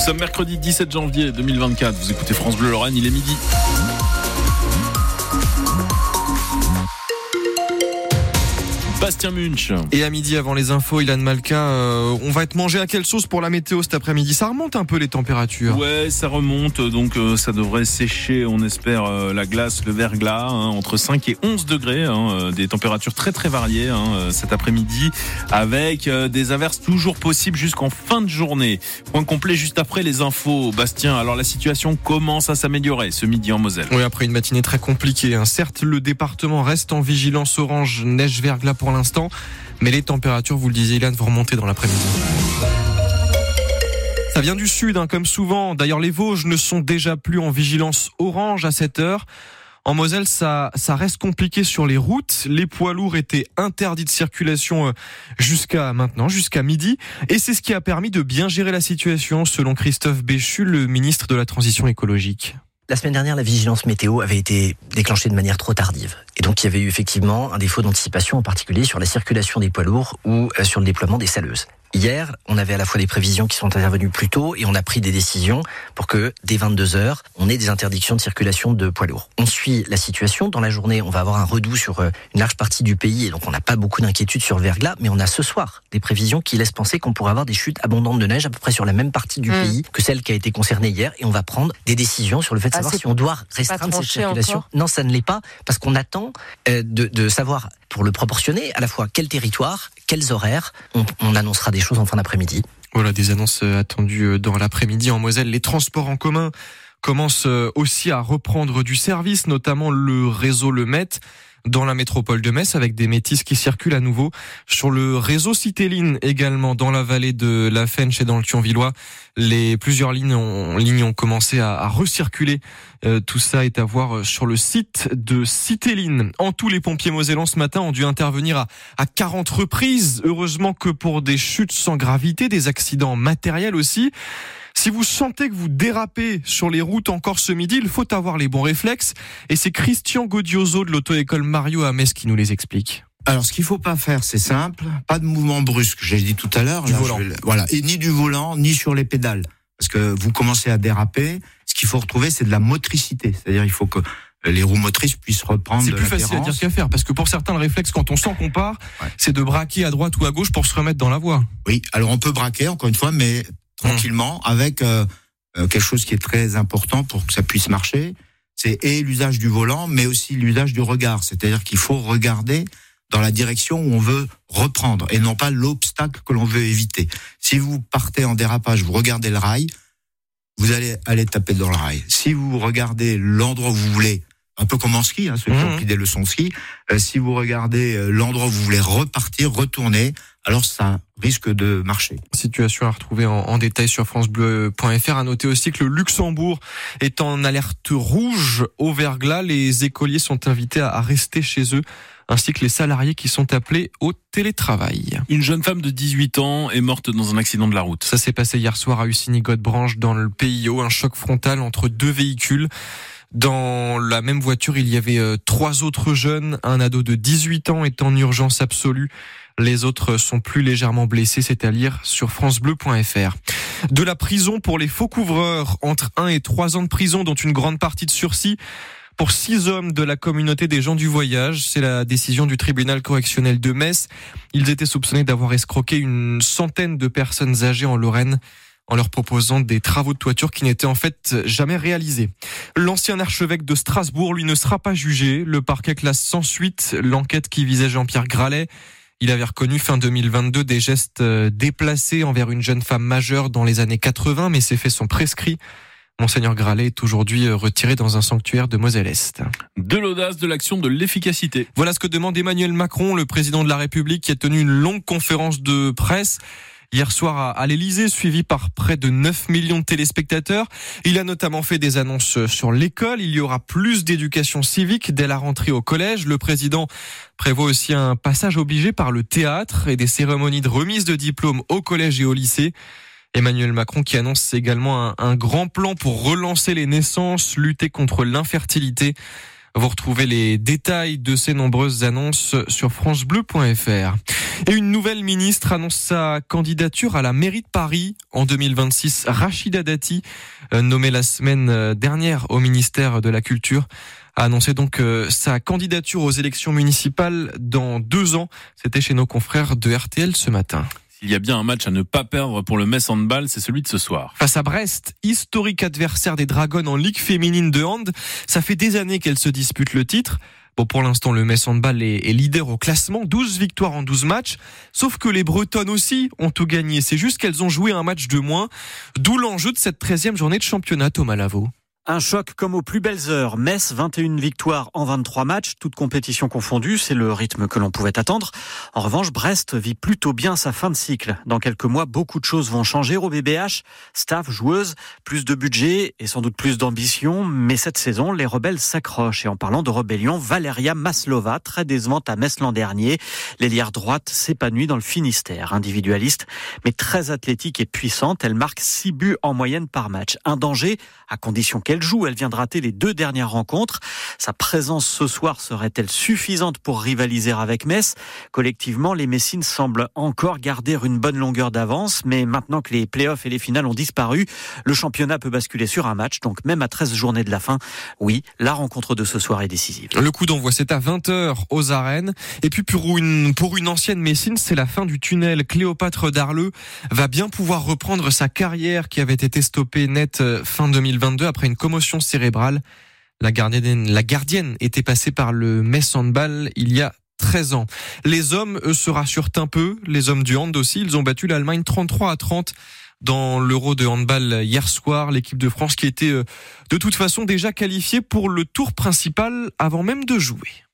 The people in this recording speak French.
Nous sommes mercredi 17 janvier 2024. Vous écoutez France Bleu Lorraine, il est midi. Bastien Munch. Et à midi, avant les infos, Ilan Malka, euh, on va être mangé à quelle sauce pour la météo cet après-midi? Ça remonte un peu les températures. Ouais, ça remonte, donc euh, ça devrait sécher, on espère, euh, la glace, le verglas, hein, entre 5 et 11 degrés, hein, des températures très très variées hein, cet après-midi, avec des averses toujours possibles jusqu'en fin de journée. Point complet juste après les infos. Bastien, alors la situation commence à s'améliorer ce midi en Moselle. Oui, après une matinée très compliquée. Certes, le département reste en vigilance orange, neige, verglas pour l'instant. Mais les températures, vous le disiez, Ilan, vont remonter dans l'après-midi. Ça vient du sud, hein, comme souvent. D'ailleurs, les Vosges ne sont déjà plus en vigilance orange à cette heure. En Moselle, ça, ça reste compliqué sur les routes. Les poids lourds étaient interdits de circulation euh, jusqu'à maintenant, jusqu'à midi. Et c'est ce qui a permis de bien gérer la situation, selon Christophe Béchu, le ministre de la Transition écologique. La semaine dernière, la vigilance météo avait été déclenchée de manière trop tardive. Et donc, il y avait eu effectivement un défaut d'anticipation, en particulier sur la circulation des poids lourds ou euh, sur le déploiement des saleuses. Hier, on avait à la fois des prévisions qui sont intervenues plus tôt et on a pris des décisions pour que dès 22 heures, on ait des interdictions de circulation de poids lourds. On suit la situation. Dans la journée, on va avoir un redout sur euh, une large partie du pays et donc on n'a pas beaucoup d'inquiétude sur le verglas, mais on a ce soir des prévisions qui laissent penser qu'on pourrait avoir des chutes abondantes de neige à peu près sur la même partie du mmh. pays que celle qui a été concernée hier et on va prendre des décisions sur le fait de ah, savoir si on doit restreindre cette circulation. Non, ça ne l'est pas parce qu'on attend euh, de, de savoir pour le proportionner à la fois quel territoire, quels horaires. On, on annoncera des choses en fin d'après-midi. Voilà, des annonces euh, attendues euh, dans l'après-midi en Moselle. Les transports en commun commencent euh, aussi à reprendre du service, notamment le réseau Le Met dans la métropole de Metz avec des métis qui circulent à nouveau sur le réseau Citéline également dans la vallée de la Fenche et dans le Thionvillois. Les plusieurs lignes ont, commencé à, à recirculer. Euh, tout ça est à voir sur le site de Citéline. En tout, les pompiers mosellans ce matin ont dû intervenir à, à 40 reprises. Heureusement que pour des chutes sans gravité, des accidents matériels aussi. Si vous sentez que vous dérapez sur les routes encore ce midi, il faut avoir les bons réflexes. Et c'est Christian Godioso de l'auto-école Mario à Metz qui nous les explique. Alors, ce qu'il faut pas faire, c'est simple, pas de mouvement brusque. J'ai dit tout à l'heure. Voilà, et ni du volant, ni sur les pédales, parce que vous commencez à déraper. Ce qu'il faut retrouver, c'est de la motricité. C'est-à-dire, il faut que les roues motrices puissent reprendre. C'est plus facile à dire qu'à faire, parce que pour certains, le réflexe, quand on sent qu'on part, c'est de braquer à droite ou à gauche pour se remettre dans la voie. Oui, alors on peut braquer, encore une fois, mais tranquillement, avec euh, euh, quelque chose qui est très important pour que ça puisse marcher. C'est et l'usage du volant, mais aussi l'usage du regard. C'est-à-dire qu'il faut regarder dans la direction où on veut reprendre et non pas l'obstacle que l'on veut éviter. Si vous partez en dérapage, vous regardez le rail, vous allez aller taper dans le rail. Si vous regardez l'endroit où vous voulez, un peu comme en ski, hein, ceux qui ont mmh. pris des leçons de ski, euh, si vous regardez l'endroit où vous voulez repartir, retourner, alors ça risque de marcher. Situation à retrouver en, détail sur francebleu.fr. À noter aussi que le Luxembourg est en alerte rouge au verglas. Les écoliers sont invités à rester chez eux ainsi que les salariés qui sont appelés au télétravail. Une jeune femme de 18 ans est morte dans un accident de la route. Ça s'est passé hier soir à Ussini-Godebranche dans le PIO, un choc frontal entre deux véhicules. Dans la même voiture, il y avait euh, trois autres jeunes. Un ado de 18 ans est en urgence absolue. Les autres sont plus légèrement blessés, c'est à lire sur francebleu.fr. De la prison pour les faux couvreurs, entre 1 et 3 ans de prison, dont une grande partie de sursis. Pour six hommes de la communauté des gens du voyage, c'est la décision du tribunal correctionnel de Metz. Ils étaient soupçonnés d'avoir escroqué une centaine de personnes âgées en Lorraine en leur proposant des travaux de toiture qui n'étaient en fait jamais réalisés. L'ancien archevêque de Strasbourg, lui, ne sera pas jugé. Le parquet classe sans suite l'enquête qui visait Jean-Pierre Gralet. Il avait reconnu fin 2022 des gestes euh, déplacés envers une jeune femme majeure dans les années 80, mais ces faits sont prescrits. Monseigneur Gralet est aujourd'hui euh, retiré dans un sanctuaire de Moselle-Est. De l'audace, de l'action, de l'efficacité. Voilà ce que demande Emmanuel Macron, le président de la République, qui a tenu une longue conférence de presse hier soir à l'Elysée, suivi par près de 9 millions de téléspectateurs. Il a notamment fait des annonces sur l'école. Il y aura plus d'éducation civique dès la rentrée au collège. Le président prévoit aussi un passage obligé par le théâtre et des cérémonies de remise de diplômes au collège et au lycée. Emmanuel Macron qui annonce également un, un grand plan pour relancer les naissances, lutter contre l'infertilité. Vous retrouvez les détails de ces nombreuses annonces sur francebleu.fr. Et une nouvelle ministre annonce sa candidature à la mairie de Paris en 2026. Rachida Dati, euh, nommée la semaine euh, dernière au ministère de la Culture, a annoncé donc euh, sa candidature aux élections municipales dans deux ans. C'était chez nos confrères de RTL ce matin. S'il y a bien un match à ne pas perdre pour le Metz Handball, c'est celui de ce soir. Face à Brest, historique adversaire des Dragons en Ligue féminine de hand, ça fait des années qu'elle se dispute le titre. Bon, pour l'instant, le Metz Handball est, est leader au classement, 12 victoires en 12 matchs. Sauf que les Bretonnes aussi ont tout gagné. C'est juste qu'elles ont joué un match de moins. D'où l'enjeu de cette 13e journée de championnat, Thomas Lavaux. Un choc comme aux plus belles heures. Metz, 21 victoires en 23 matchs, toutes compétitions confondues, c'est le rythme que l'on pouvait attendre. En revanche, Brest vit plutôt bien sa fin de cycle. Dans quelques mois, beaucoup de choses vont changer au BBH. Staff, joueuse, plus de budget et sans doute plus d'ambition. Mais cette saison, les rebelles s'accrochent. Et en parlant de rébellion, Valeria Maslova, très décevante à Metz l'an dernier. L'ailière droite s'épanouit dans le Finistère. Individualiste, mais très athlétique et puissante. Elle marque 6 buts en moyenne par match. Un danger, à condition qu'elle joue. Elle vient de rater les deux dernières rencontres. Sa présence ce soir serait-elle suffisante pour rivaliser avec Metz? Collectivement, les Messines semblent encore garder une bonne longueur d'avance, mais maintenant que les playoffs et les finales ont disparu, le championnat peut basculer sur un match. Donc même à 13 journées de la fin, oui, la rencontre de ce soir est décisive. Le coup d'envoi, c'est à 20h aux arènes. Et puis pour une, pour une ancienne Messine, c'est la fin du tunnel. Cléopâtre Darleux va bien pouvoir reprendre sa carrière qui avait été stoppée net euh, fin 2022 après une commotion cérébrale. La gardienne, était passée par le Metz Handball il y a 13 ans. Les hommes, se rassurent un peu. Les hommes du hand aussi. Ils ont battu l'Allemagne 33 à 30 dans l'Euro de handball hier soir. L'équipe de France qui était euh, de toute façon déjà qualifiée pour le tour principal avant même de jouer.